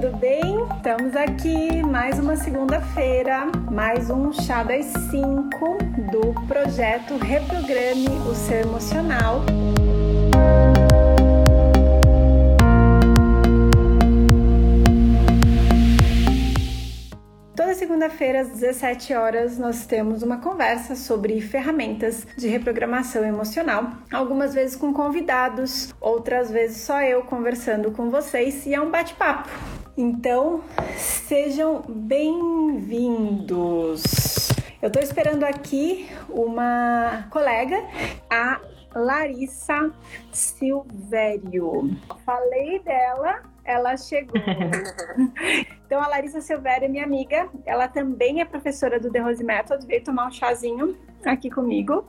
tudo bem? Estamos aqui mais uma segunda-feira, mais um chá das 5 do projeto Reprograme o Seu Emocional. Toda segunda-feira, às 17 horas, nós temos uma conversa sobre ferramentas de reprogramação emocional. Algumas vezes com convidados, outras vezes só eu conversando com vocês e é um bate-papo. Então, sejam bem-vindos. Eu estou esperando aqui uma colega, a Larissa Silvério. Falei dela, ela chegou. então, a Larissa Silvério é minha amiga. Ela também é professora do The Rose Method. Veio tomar um chazinho aqui comigo.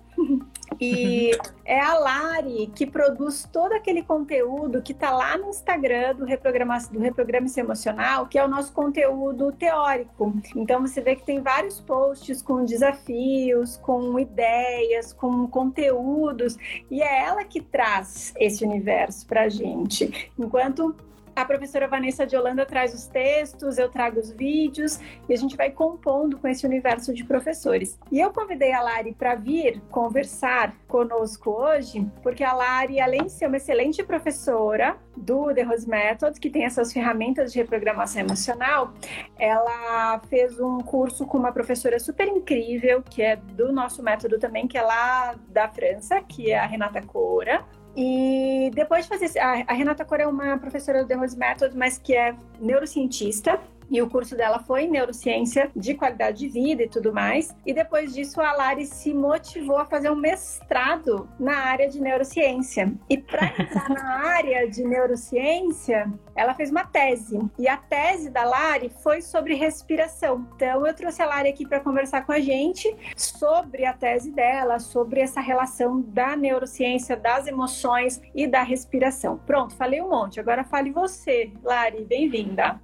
E é a Lari que produz todo aquele conteúdo que está lá no Instagram do Reprogramação do Reprograma Emocional, que é o nosso conteúdo teórico. Então você vê que tem vários posts com desafios, com ideias, com conteúdos, e é ela que traz esse universo para a gente. Enquanto a professora Vanessa de Holanda traz os textos, eu trago os vídeos e a gente vai compondo com esse universo de professores. E eu convidei a Lari para vir conversar conosco hoje, porque a Lari, além de ser uma excelente professora do The Rose Method, que tem essas ferramentas de reprogramação emocional, ela fez um curso com uma professora super incrível, que é do nosso método também, que é lá da França, que é a Renata Cora. E depois de fazer. A, Renata Cor é uma professora do The Rose Method, mas que é neurocientista. E o curso dela foi em neurociência de qualidade de vida e tudo mais. E depois disso, a Lari se motivou a fazer um mestrado na área de neurociência. E para entrar na área de neurociência, ela fez uma tese. E a tese da Lari foi sobre respiração. Então, eu trouxe a Lari aqui para conversar com a gente sobre a tese dela, sobre essa relação da neurociência, das emoções e da respiração. Pronto, falei um monte. Agora fale você, Lari. Bem-vinda.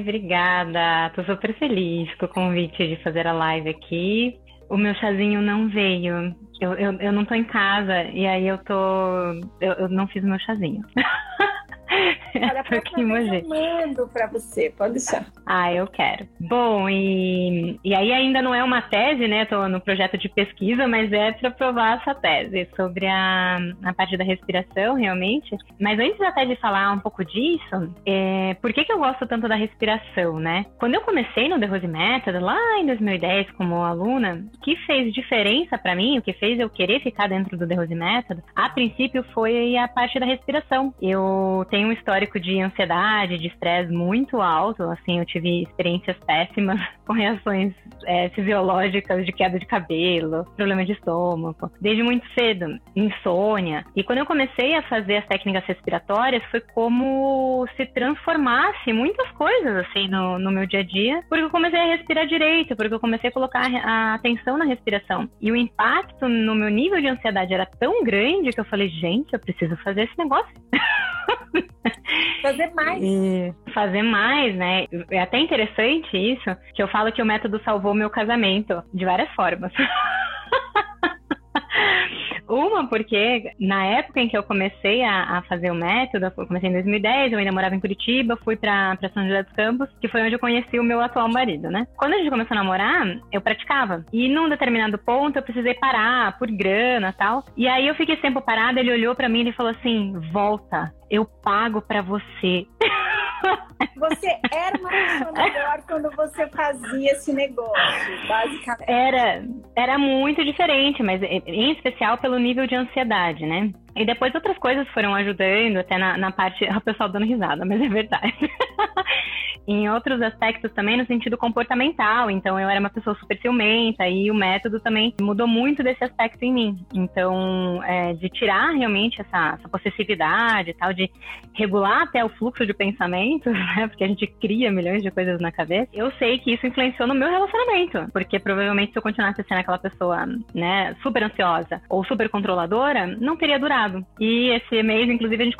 Obrigada obrigada. Tô super feliz com o convite de fazer a live aqui. O meu chazinho não veio. Eu, eu, eu não tô em casa e aí eu tô. Eu, eu não fiz o meu chazinho. Olha, aqui, eu mando para você, pode deixar. Ah, eu quero. Bom, e, e aí ainda não é uma tese, né? Estou no projeto de pesquisa, mas é para provar essa tese sobre a, a parte da respiração, realmente. Mas antes até de falar um pouco disso, é, por que, que eu gosto tanto da respiração, né? Quando eu comecei no The Rose Method, lá em 2010, como aluna, o que fez diferença para mim, o que fez eu querer ficar dentro do The Rose Method, a princípio foi a parte da respiração. Eu tenho um histórico de ansiedade, de estresse muito alto, assim, eu tive experiências péssimas com reações é, fisiológicas de queda de cabelo, problema de estômago, desde muito cedo, insônia. E quando eu comecei a fazer as técnicas respiratórias, foi como se transformasse muitas coisas, assim, no, no meu dia a dia, porque eu comecei a respirar direito, porque eu comecei a colocar a atenção na respiração. E o impacto no meu nível de ansiedade era tão grande que eu falei, gente, eu preciso fazer esse negócio. Fazer mais. E fazer mais, né? É até interessante isso, que eu falo que o método salvou meu casamento de várias formas. Uma, porque na época em que eu comecei a, a, fazer o método, eu comecei em 2010, eu ainda morava em Curitiba, fui pra, pra São José dos Campos, que foi onde eu conheci o meu atual marido, né? Quando a gente começou a namorar, eu praticava. E num determinado ponto eu precisei parar por grana tal. E aí eu fiquei tempo parada, ele olhou para mim e falou assim: volta, eu pago para você. Você era uma pessoa melhor quando você fazia esse negócio, basicamente. Era, era muito diferente, mas em especial pelo nível de ansiedade, né? E depois outras coisas foram ajudando, até na, na parte. O pessoal dando risada, mas é verdade. em outros aspectos também no sentido comportamental. Então eu era uma pessoa super ciumenta e o método também mudou muito desse aspecto em mim. Então, é, de tirar realmente essa, essa possessividade e tal, de regular até o fluxo de pensamentos, né? Porque a gente cria milhões de coisas na cabeça. Eu sei que isso influenciou no meu relacionamento, porque provavelmente se eu continuasse sendo aquela pessoa, né, super ansiosa ou super controladora, não teria durado. E esse mês, inclusive, a gente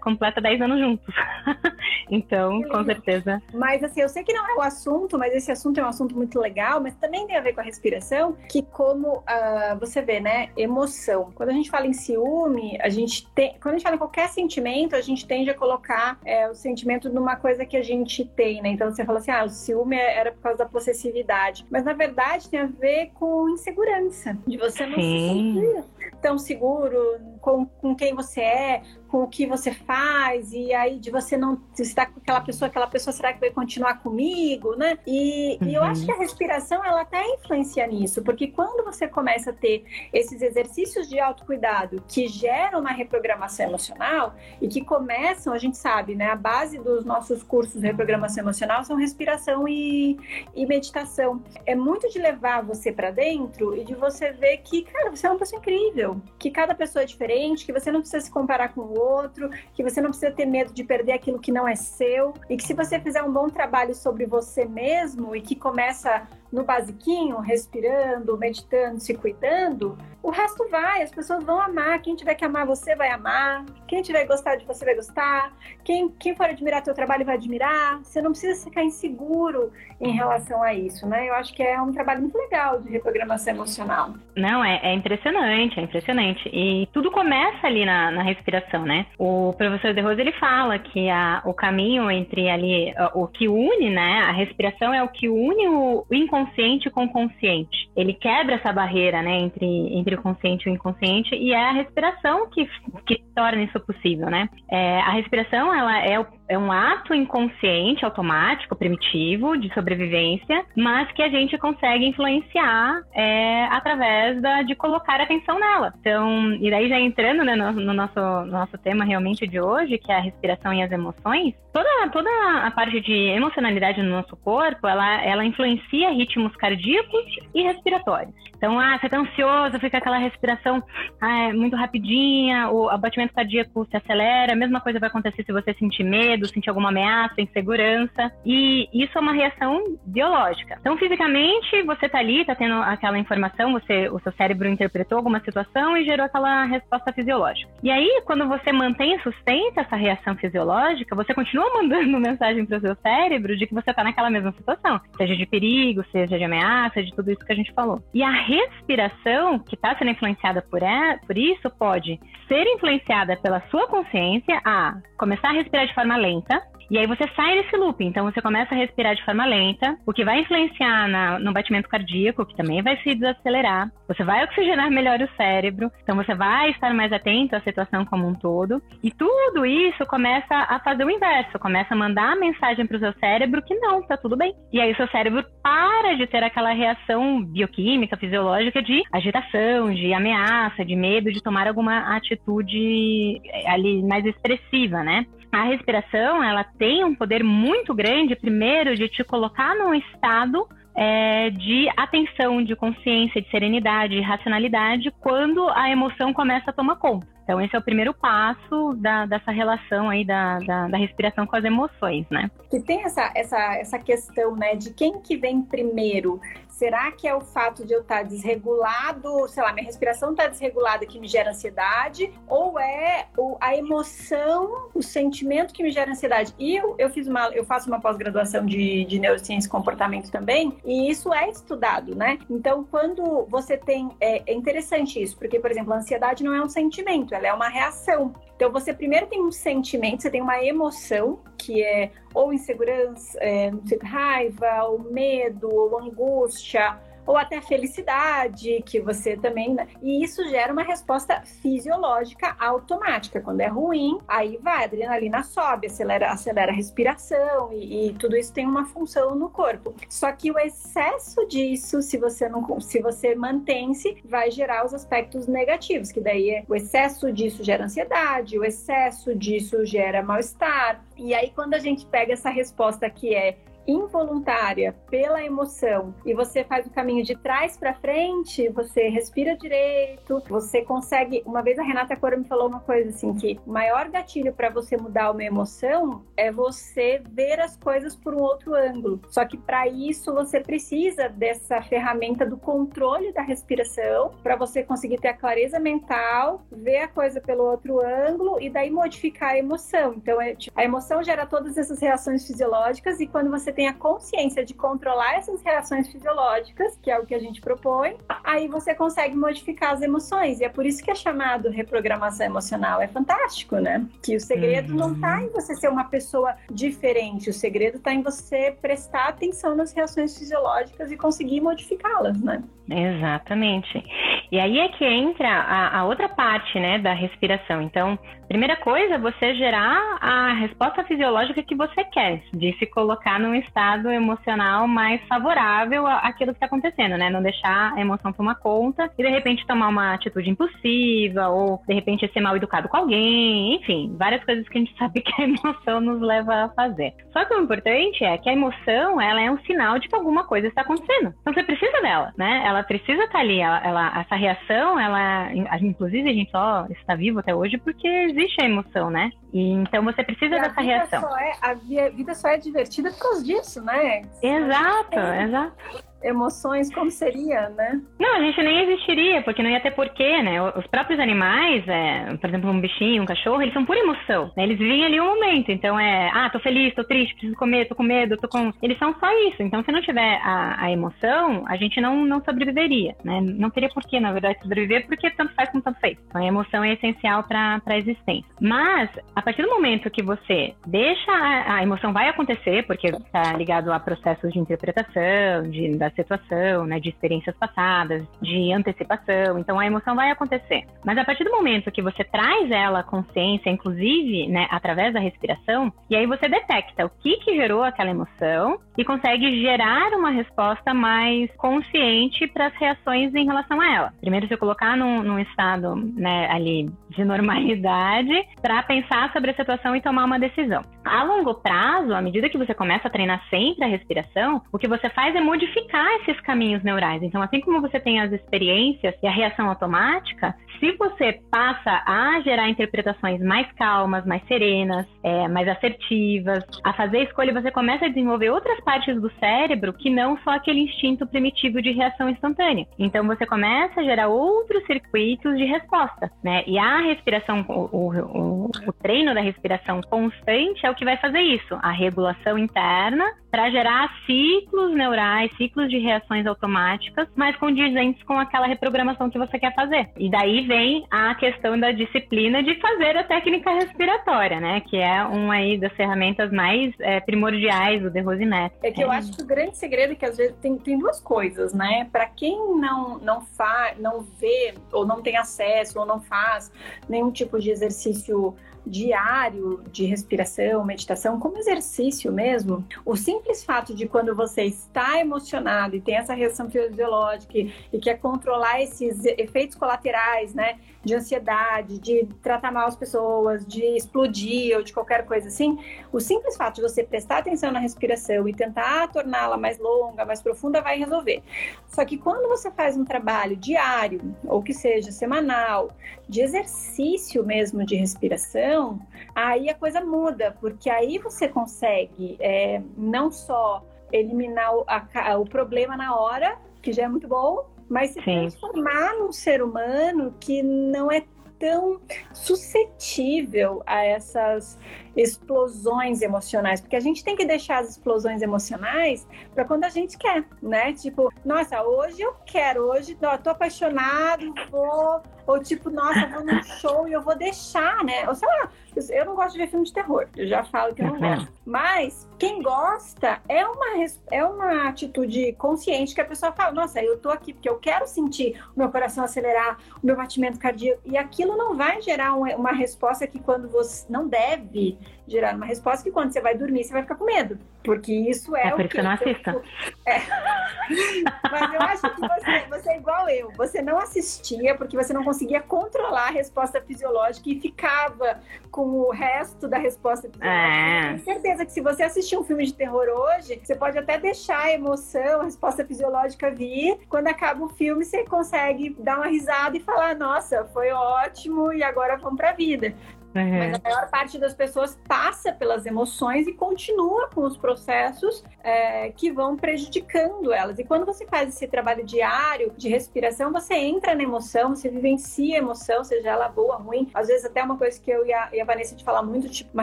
completa 10 anos juntos. então, com certeza Mas assim, eu sei que não é o assunto, mas esse assunto é um assunto muito legal, mas também tem a ver com a respiração, que como uh, você vê, né, emoção. Quando a gente fala em ciúme, a gente tem, quando a gente fala em qualquer sentimento, a gente tende a colocar é, o sentimento numa coisa que a gente tem, né? Então você fala assim, ah, o ciúme era por causa da possessividade, mas na verdade tem a ver com insegurança, de você não Sim. se sentir tão seguro com, com quem você é, com o que você faz, e aí de você não estar com aquela pessoa, aquela pessoa será que vai continuar comigo, né? E, uhum. e eu acho uhum. que a respiração ela até influencia nisso, porque quando você começa a ter esses exercícios de autocuidado que geram uma reprogramação emocional e que começam, a gente sabe, né? A base dos nossos cursos de reprogramação emocional são respiração e, e meditação. É muito de levar você para dentro e de você ver que, cara, você é uma pessoa incrível, que cada pessoa é diferente, que você não precisa se comparar com o outro, que você não precisa ter medo de perder aquilo que não é seu. E que se você fizer um bom trabalho sobre você mesmo e que começa no basiquinho, respirando, meditando, se cuidando, o resto vai, as pessoas vão amar. Quem tiver que amar você vai amar. Quem tiver que gostar de você vai gostar. Quem, quem for admirar teu trabalho vai admirar. Você não precisa ficar inseguro em relação a isso, né? Eu acho que é um trabalho muito legal de reprogramação emocional. Não, é, é impressionante, é impressionante. E tudo começa ali na, na respiração, né? O professor De Rose, ele fala que a, o caminho entre ali, o que une, né? A respiração é o que une o inconsciente inconsciente com o consciente. Ele quebra essa barreira, né, entre, entre o consciente e o inconsciente, e é a respiração que, que torna isso possível, né? É, a respiração, ela é é um ato inconsciente, automático, primitivo, de sobrevivência, mas que a gente consegue influenciar é, através da, de colocar atenção nela. Então, e daí já entrando né, no, no, nosso, no nosso tema realmente de hoje, que é a respiração e as emoções, toda, toda a parte de emocionalidade no nosso corpo, ela, ela influencia ritmos cardíacos e respiratórios. Então, ah, você tá ansioso, fica aquela respiração ah, é muito rapidinha, o abatimento cardíaco se acelera, a mesma coisa vai acontecer se você sentir medo, sentir alguma ameaça, insegurança. E isso é uma reação biológica. Então, fisicamente, você tá ali, tá tendo aquela informação, você, o seu cérebro interpretou alguma situação e gerou aquela resposta fisiológica. E aí, quando você mantém e sustenta essa reação fisiológica, você continua mandando mensagem para o seu cérebro de que você tá naquela mesma situação, seja de perigo, seja de ameaça, de tudo isso que a gente falou. E a respiração, que está sendo influenciada por, é, por isso, pode ser influenciada pela sua consciência a começar a respirar de forma lenta, e aí você sai desse loop. Então você começa a respirar de forma lenta, o que vai influenciar na, no batimento cardíaco, que também vai se desacelerar. Você vai oxigenar melhor o cérebro, então você vai estar mais atento à situação como um todo. E tudo isso começa a fazer o inverso, começa a mandar a mensagem para o seu cérebro que não, tá tudo bem. E aí o seu cérebro para de ter aquela reação bioquímica, fisiológica de agitação, de ameaça, de medo, de tomar alguma atitude eh, ali mais expressiva, né? A respiração, ela tem um poder muito grande, primeiro, de te colocar num estado é, de atenção, de consciência, de serenidade, de racionalidade, quando a emoção começa a tomar conta. Então, esse é o primeiro passo da, dessa relação aí da, da, da, respiração com as emoções, né? Que tem essa, essa, essa questão, né, de quem que vem primeiro. Será que é o fato de eu estar desregulado, sei lá, minha respiração está desregulada que me gera ansiedade? Ou é a emoção, o sentimento que me gera ansiedade? E eu, eu, fiz uma, eu faço uma pós-graduação de, de neurociência e comportamento também, e isso é estudado, né? Então, quando você tem. É, é interessante isso, porque, por exemplo, a ansiedade não é um sentimento, ela é uma reação. Então, você primeiro tem um sentimento, você tem uma emoção, que é ou insegurança, é, raiva, ou medo, ou angústia, ou até felicidade, que você também. Né? E isso gera uma resposta fisiológica automática. Quando é ruim, aí vai, a adrenalina sobe, acelera, acelera a respiração e, e, tudo isso tem uma função no corpo. Só que o excesso disso, se você não se você mantém-se, vai gerar os aspectos negativos, que daí é, o excesso disso gera ansiedade, o excesso disso gera mal-estar. E aí, quando a gente pega essa resposta que é involuntária pela emoção e você faz o caminho de trás para frente, você respira direito, você consegue. Uma vez a Renata Cora me falou uma coisa assim que o maior gatilho para você mudar uma emoção é você ver as coisas por um outro ângulo. Só que para isso você precisa dessa ferramenta do controle da respiração para você conseguir ter a clareza mental, ver a coisa pelo outro ângulo e daí modificar a emoção. Então é, tipo, a emoção gera todas essas reações fisiológicas e quando você tem a consciência de controlar essas reações fisiológicas, que é o que a gente propõe, aí você consegue modificar as emoções. E é por isso que é chamado reprogramação emocional. É fantástico, né? Que o segredo uhum. não está em você ser uma pessoa diferente, o segredo está em você prestar atenção nas reações fisiológicas e conseguir modificá-las, né? Exatamente. E aí é que entra a, a, outra parte, né, da respiração. Então, primeira coisa, você gerar a resposta fisiológica que você quer, de se colocar num estado emocional mais favorável àquilo que está acontecendo, né? Não deixar a emoção tomar conta e de repente tomar uma atitude impulsiva ou de repente ser mal educado com alguém, enfim, várias coisas que a gente sabe que a emoção nos leva a fazer. Só que o importante é que a emoção, ela é um sinal de que alguma coisa está acontecendo. Então você precisa dela, né? Ela precisa estar tá ali, ela, ela, essa reação, ela, inclusive a gente só está vivo até hoje porque existe a emoção, né? E então você precisa dessa reação. É, a vida só é divertida por causa disso, né? Exato, é. exato emoções, como seria, né? Não, a gente nem existiria, porque não ia ter porquê, né? Os próprios animais, é, por exemplo, um bichinho, um cachorro, eles são por emoção, né? Eles vivem ali um momento, então é, ah, tô feliz, tô triste, preciso comer, tô com medo, tô com... Eles são só isso, então se não tiver a, a emoção, a gente não, não sobreviveria, né? Não teria porquê, na verdade, sobreviver, porque tanto faz como tanto fez. Então a emoção é essencial para a existência. Mas, a partir do momento que você deixa, a, a emoção vai acontecer, porque tá ligado a processos de interpretação, de, situação, né, de experiências passadas, de antecipação. Então a emoção vai acontecer. Mas a partir do momento que você traz ela à consciência, inclusive, né, através da respiração, e aí você detecta o que que gerou aquela emoção e consegue gerar uma resposta mais consciente para as reações em relação a ela. Primeiro você colocar num, num estado, né, ali de normalidade para pensar sobre a situação e tomar uma decisão. A longo prazo, à medida que você começa a treinar sempre a respiração, o que você faz é modificar esses caminhos neurais. Então, assim como você tem as experiências e a reação automática, se você passa a gerar interpretações mais calmas, mais serenas, é, mais assertivas, a fazer escolha, você começa a desenvolver outras partes do cérebro que não só aquele instinto primitivo de reação instantânea. Então, você começa a gerar outros circuitos de resposta, né? E a respiração, o, o, o treino da respiração constante é o que vai fazer isso, a regulação interna para gerar ciclos neurais, ciclos de reações automáticas, mais condizentes com aquela reprogramação que você quer fazer. E daí vem a questão da disciplina de fazer a técnica respiratória, né? Que é uma aí das ferramentas mais é, primordiais do The Rosinet. É que eu acho que o grande segredo é que às vezes tem, tem duas coisas, né? Para quem não não faz, não vê ou não tem acesso ou não faz nenhum tipo de exercício diário de respiração, meditação, como exercício mesmo, o simples fato de quando você está emocionado e tem essa reação fisiológica e, e quer controlar esses efeitos colaterais, né? De ansiedade, de tratar mal as pessoas, de explodir ou de qualquer coisa assim, o simples fato de você prestar atenção na respiração e tentar torná-la mais longa, mais profunda, vai resolver. Só que quando você faz um trabalho diário, ou que seja semanal, de exercício mesmo de respiração, aí a coisa muda, porque aí você consegue é, não só eliminar o, a, o problema na hora, que já é muito bom, mas se Sim. transformar num ser humano que não é tão suscetível a essas explosões emocionais, porque a gente tem que deixar as explosões emocionais para quando a gente quer, né? Tipo, nossa, hoje eu quero, hoje ó, tô apaixonado, vou ou tipo, nossa, vou num show e eu vou deixar, né? Ou sei lá, eu não gosto de ver filme de terror, eu já falo que eu não uhum. gosto. Mas quem gosta é uma, é uma atitude consciente que a pessoa fala, nossa, eu tô aqui porque eu quero sentir o meu coração acelerar, o meu batimento cardíaco, e aquilo não vai gerar uma resposta que quando você não deve gerar uma resposta que quando você vai dormir, você vai ficar com medo. Porque isso é, é o que. eu não assisto. É. Mas eu acho que você, você é igual eu. Você não assistia porque você não conseguia controlar a resposta fisiológica e ficava com o resto da resposta fisiológica. É. Tenho certeza que se você assistir um filme de terror hoje, você pode até deixar a emoção, a resposta fisiológica vir. Quando acaba o filme, você consegue dar uma risada e falar: Nossa, foi ótimo e agora vamos pra vida. Uhum. Mas a maior parte das pessoas passa pelas emoções e continua com os processos é, que vão prejudicando elas. E quando você faz esse trabalho diário de respiração, você entra na emoção, você vivencia a emoção, seja ela boa, ruim. Às vezes até uma coisa que eu e a, e a Vanessa te falar muito, tipo uma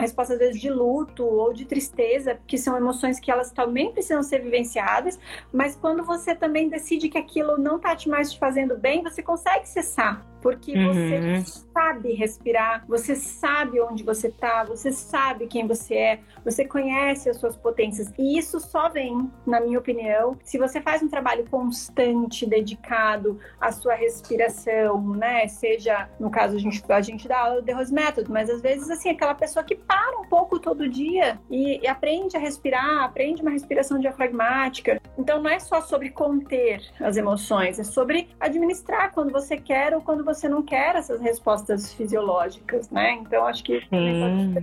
resposta às vezes de luto ou de tristeza, que são emoções que elas também precisam ser vivenciadas. Mas quando você também decide que aquilo não tá te mais te fazendo bem, você consegue cessar porque uhum. você sabe respirar, você sabe onde você está, você sabe quem você é, você conhece as suas potências. E isso só vem, na minha opinião, se você faz um trabalho constante, dedicado à sua respiração, né? Seja, no caso, a gente, a gente dá aula do The Rose Method, mas às vezes, assim, aquela pessoa que para um pouco todo dia e, e aprende a respirar, aprende uma respiração diafragmática. Então, não é só sobre conter as emoções, é sobre administrar quando você quer ou quando você você não quer essas respostas fisiológicas, né? Então acho que Sim.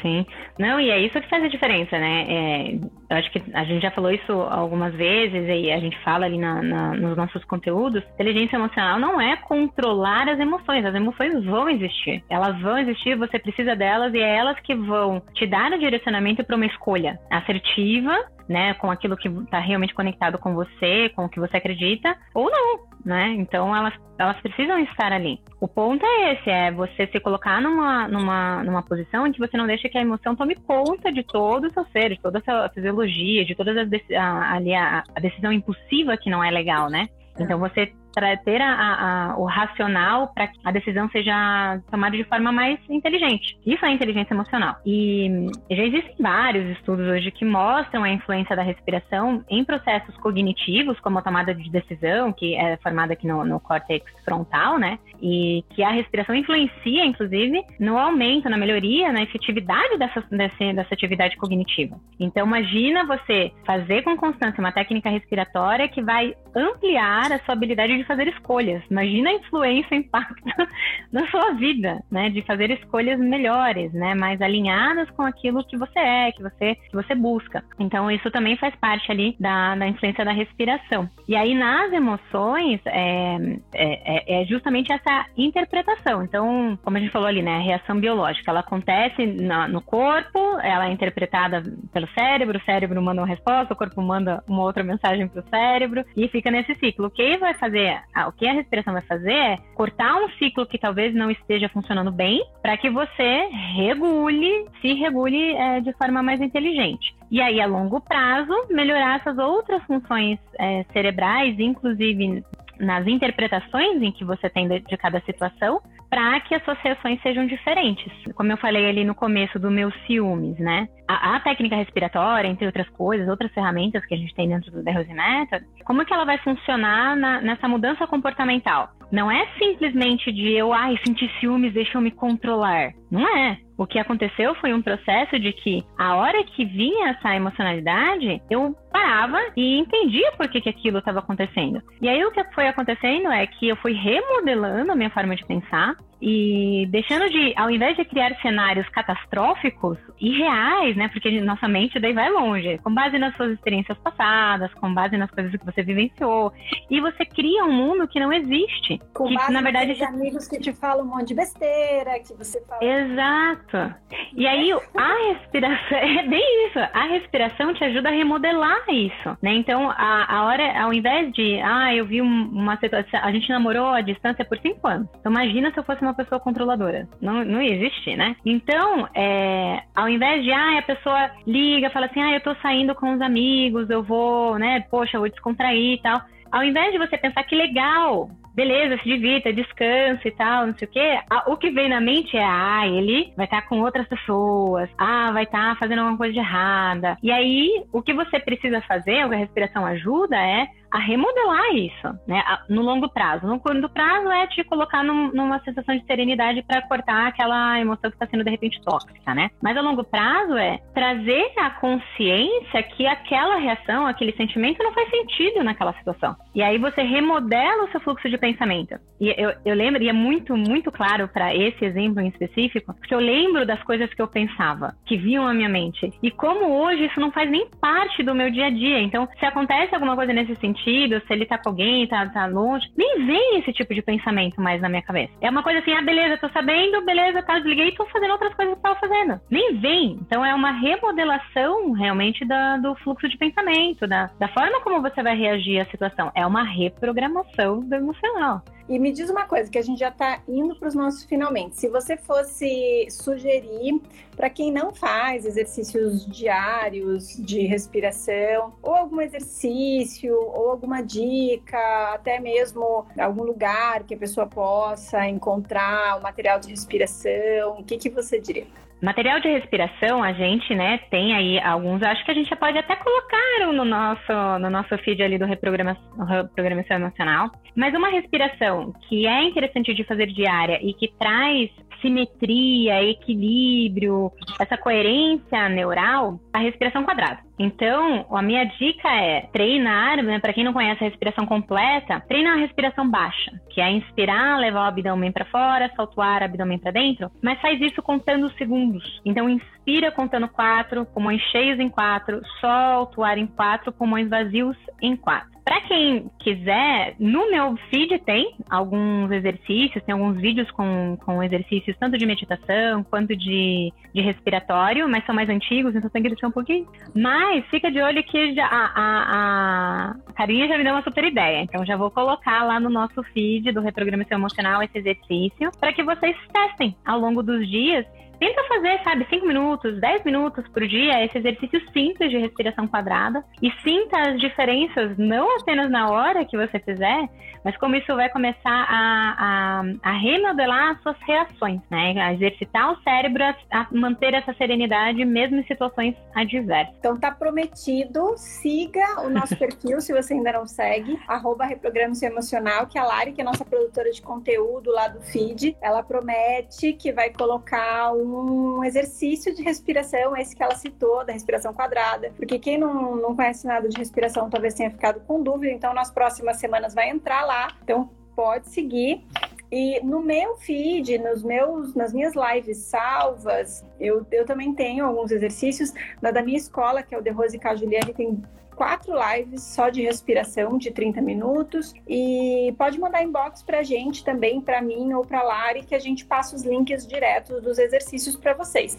Sim. Não, e é isso que faz a diferença, né? É, eu acho que a gente já falou isso algumas vezes e a gente fala ali na, na, nos nossos conteúdos. Inteligência emocional não é controlar as emoções. As emoções vão existir. Elas vão existir, você precisa delas e é elas que vão te dar o direcionamento para uma escolha assertiva né, com aquilo que está realmente conectado com você, com o que você acredita, ou não, né? Então elas, elas precisam estar ali. O ponto é esse, é você se colocar numa, numa, numa posição em que você não deixa que a emoção tome conta de todo o seu ser, de toda a sua fisiologia, de toda a, a, a decisão impulsiva que não é legal, né? Então você ter a, a, o racional para que a decisão seja tomada de forma mais inteligente. Isso é inteligência emocional. E já existem vários estudos hoje que mostram a influência da respiração em processos cognitivos, como a tomada de decisão, que é formada aqui no, no córtex frontal, né? E que a respiração influencia, inclusive, no aumento, na melhoria, na efetividade dessa, dessa, dessa atividade cognitiva. Então, imagina você fazer com constância uma técnica respiratória que vai ampliar a sua habilidade de fazer escolhas. Imagina a influência, o impacto na sua vida, né? De fazer escolhas melhores, né? Mais alinhadas com aquilo que você é, que você, que você busca. Então, isso também faz parte ali da, da influência da respiração. E aí, nas emoções, é, é, é justamente essa interpretação. Então, como a gente falou ali, né? A reação biológica, ela acontece na, no corpo, ela é interpretada pelo cérebro, o cérebro manda uma resposta, o corpo manda uma outra mensagem para o cérebro e fica nesse ciclo. O que vai fazer o que a respiração vai fazer é cortar um ciclo que talvez não esteja funcionando bem, para que você regule, se regule é, de forma mais inteligente. E aí, a longo prazo, melhorar essas outras funções é, cerebrais, inclusive nas interpretações em que você tem de, de cada situação, para que as suas reações sejam diferentes. Como eu falei ali no começo do meu ciúmes, né? A, a, técnica respiratória, entre outras coisas, outras ferramentas que a gente tem dentro do The Rose Method, como que ela vai funcionar na, nessa mudança comportamental? Não é simplesmente de eu, ai, sentir ciúmes, deixa eu me controlar. Não é. O que aconteceu foi um processo de que a hora que vinha essa emocionalidade, eu parava e entendia por que, que aquilo estava acontecendo. E aí o que foi acontecendo é que eu fui remodelando a minha forma de pensar, e deixando de, ao invés de criar cenários catastróficos e reais, né? Porque nossa mente daí vai longe, com base nas suas experiências passadas, com base nas coisas que você vivenciou, e você cria um mundo que não existe. Com que, base na verdade, nos amigos que te falam um monte de besteira, que você fala. Exato. E aí a respiração é bem isso. A respiração te ajuda a remodelar isso, né? Então a, a hora, ao invés de, ah, eu vi uma situação, a gente namorou à distância por cinco anos. Então imagina se eu fosse uma pessoa controladora. Não, não existe, né? Então, é, ao invés de, ah, a pessoa liga, fala assim, ah, eu tô saindo com os amigos, eu vou, né, poxa, eu vou descontrair e tal. Ao invés de você pensar que legal, beleza, se divirta, descansa e tal, não sei o quê. O que vem na mente é, ah, ele vai estar tá com outras pessoas, ah, vai estar tá fazendo alguma coisa de errada. E aí, o que você precisa fazer, o que a respiração ajuda é a remodelar isso, né? No longo prazo. No curto prazo é te colocar num, numa sensação de serenidade para cortar aquela emoção que está sendo de repente tóxica, né? Mas a longo prazo é trazer a consciência que aquela reação, aquele sentimento não faz sentido naquela situação. E aí você remodela o seu fluxo de pensamento. E eu, eu lembro, e é muito, muito claro para esse exemplo em específico, que eu lembro das coisas que eu pensava, que viam a minha mente. E como hoje isso não faz nem parte do meu dia a dia. Então, se acontece alguma coisa nesse sentido, se ele tá com alguém, tá, tá longe, nem vem esse tipo de pensamento mais na minha cabeça. É uma coisa assim, ah, beleza, tô sabendo, beleza, tá, desliguei, tô fazendo outras coisas que tava fazendo. Nem vem. Então, é uma remodelação realmente da, do fluxo de pensamento, da, da forma como você vai reagir à situação. É uma reprogramação do emocional. E me diz uma coisa, que a gente já está indo para os nossos finalmente. Se você fosse sugerir para quem não faz exercícios diários de respiração, ou algum exercício, ou alguma dica, até mesmo algum lugar que a pessoa possa encontrar o material de respiração, o que, que você diria? Material de respiração, a gente, né, tem aí alguns, acho que a gente pode até colocar no nosso, no nosso feed ali do reprogramação, reprogramação emocional. Mas uma respiração que é interessante de fazer diária e que traz simetria, equilíbrio, essa coerência neural, a respiração quadrada. Então, a minha dica é treinar, né, para quem não conhece a respiração completa, treinar a respiração baixa, que é inspirar, levar o abdômen para fora, soltar o ar, abdômen para dentro, mas faz isso contando segundos. Então, inspira contando quatro, pulmões cheios em quatro, solta o ar em quatro, pulmões vazios em quatro. Para quem quiser, no meu feed tem alguns exercícios, tem alguns vídeos com, com exercícios tanto de meditação quanto de, de respiratório, mas são mais antigos, então tem que deixar um pouquinho. Mas fica de olho que já, a, a, a Carinha já me deu uma super ideia, então já vou colocar lá no nosso feed do Reprogramação Emocional esse exercício para que vocês testem ao longo dos dias Tenta fazer, sabe, 5 minutos, 10 minutos por dia, esse exercício simples de respiração quadrada e sinta as diferenças, não apenas na hora que você fizer, mas como isso vai começar a, a, a remodelar as suas reações, né? A exercitar o cérebro a, a, manter essa serenidade mesmo em situações adversas. Então tá prometido, siga o nosso perfil se você ainda não segue, arroba Reprograme-se Emocional, que a Lari, que é a nossa produtora de conteúdo lá do feed, ela promete que vai colocar um um exercício de respiração, esse que ela citou, da respiração quadrada, porque quem não, não conhece nada de respiração talvez tenha ficado com dúvida, então nas próximas semanas vai entrar lá, então pode seguir. E no meu feed, nos meus, nas minhas lives salvas, eu, eu também tenho alguns exercícios. Na da minha escola, que é o De Rose e Juliane, tem quatro lives só de respiração de 30 minutos e pode mandar inbox pra gente também, para mim ou pra Lari, que a gente passa os links diretos dos exercícios para vocês.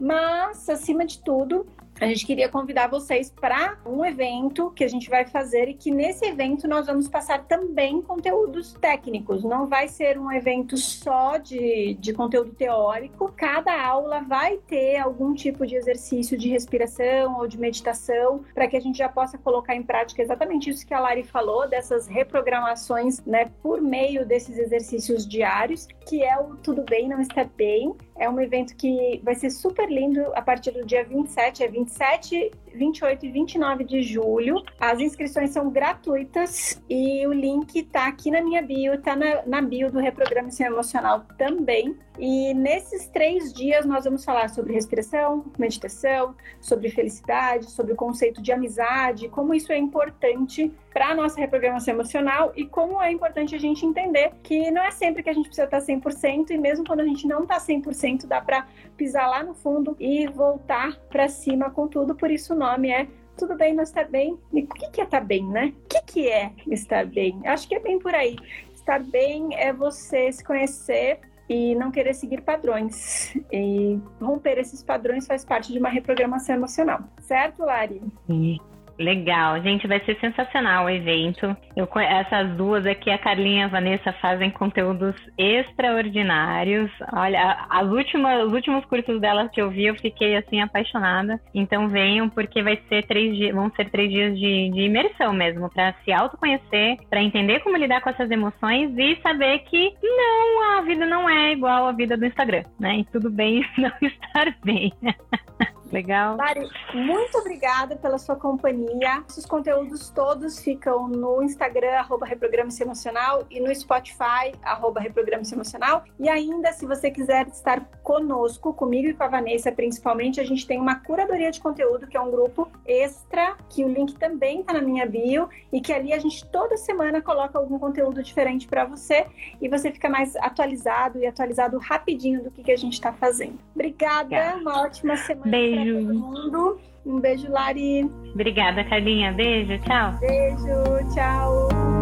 Mas, acima de tudo, a gente queria convidar vocês para um evento que a gente vai fazer e que nesse evento nós vamos passar também conteúdos técnicos. Não vai ser um evento só de, de conteúdo teórico. Cada aula vai ter algum tipo de exercício de respiração ou de meditação para que a gente já possa colocar em prática exatamente isso que a Lari falou, dessas reprogramações né, por meio desses exercícios diários, que é o Tudo Bem Não Estar Bem. É um evento que vai ser super lindo a partir do dia 27 a 27 28 e 29 de julho. As inscrições são gratuitas e o link tá aqui na minha bio, tá na, na bio do Reprogramação Emocional também. E nesses três dias nós vamos falar sobre respiração, meditação, sobre felicidade, sobre o conceito de amizade, como isso é importante para a nossa reprogramação emocional e como é importante a gente entender que não é sempre que a gente precisa estar 100% e mesmo quando a gente não está 100%, dá para pisar lá no fundo e voltar para cima com tudo. Por isso o nome é tudo bem não estar bem. E o que é estar bem, né? O que é estar bem? Acho que é bem por aí. Estar bem é você se conhecer e não querer seguir padrões. E romper esses padrões faz parte de uma reprogramação emocional. Certo, Lari? Sim. Legal, gente, vai ser sensacional o evento. Eu, essas duas aqui, a Carlinha e a Vanessa, fazem conteúdos extraordinários. Olha, as últimas, os últimos cursos delas que eu vi, eu fiquei assim apaixonada. Então venham, porque vai ser três dias, vão ser três dias de, de imersão mesmo, para se autoconhecer, para entender como lidar com essas emoções e saber que não, a vida não é igual à vida do Instagram, né? E tudo bem não estar bem. Legal. Lari, muito obrigada pela sua companhia. Os conteúdos todos ficam no Instagram, arroba Reprograma-se Emocional, e no Spotify, arroba Reprograma-se Emocional. E ainda, se você quiser estar conosco, comigo e com a Vanessa, principalmente, a gente tem uma curadoria de conteúdo, que é um grupo extra, que o link também está na minha bio, e que ali a gente toda semana coloca algum conteúdo diferente para você, e você fica mais atualizado e atualizado rapidinho do que, que a gente está fazendo. Obrigada, uma ótima semana. Beijo beijo. todo mundo. Um beijo, Lari. Obrigada, Carlinha. Beijo, tchau. Beijo, tchau.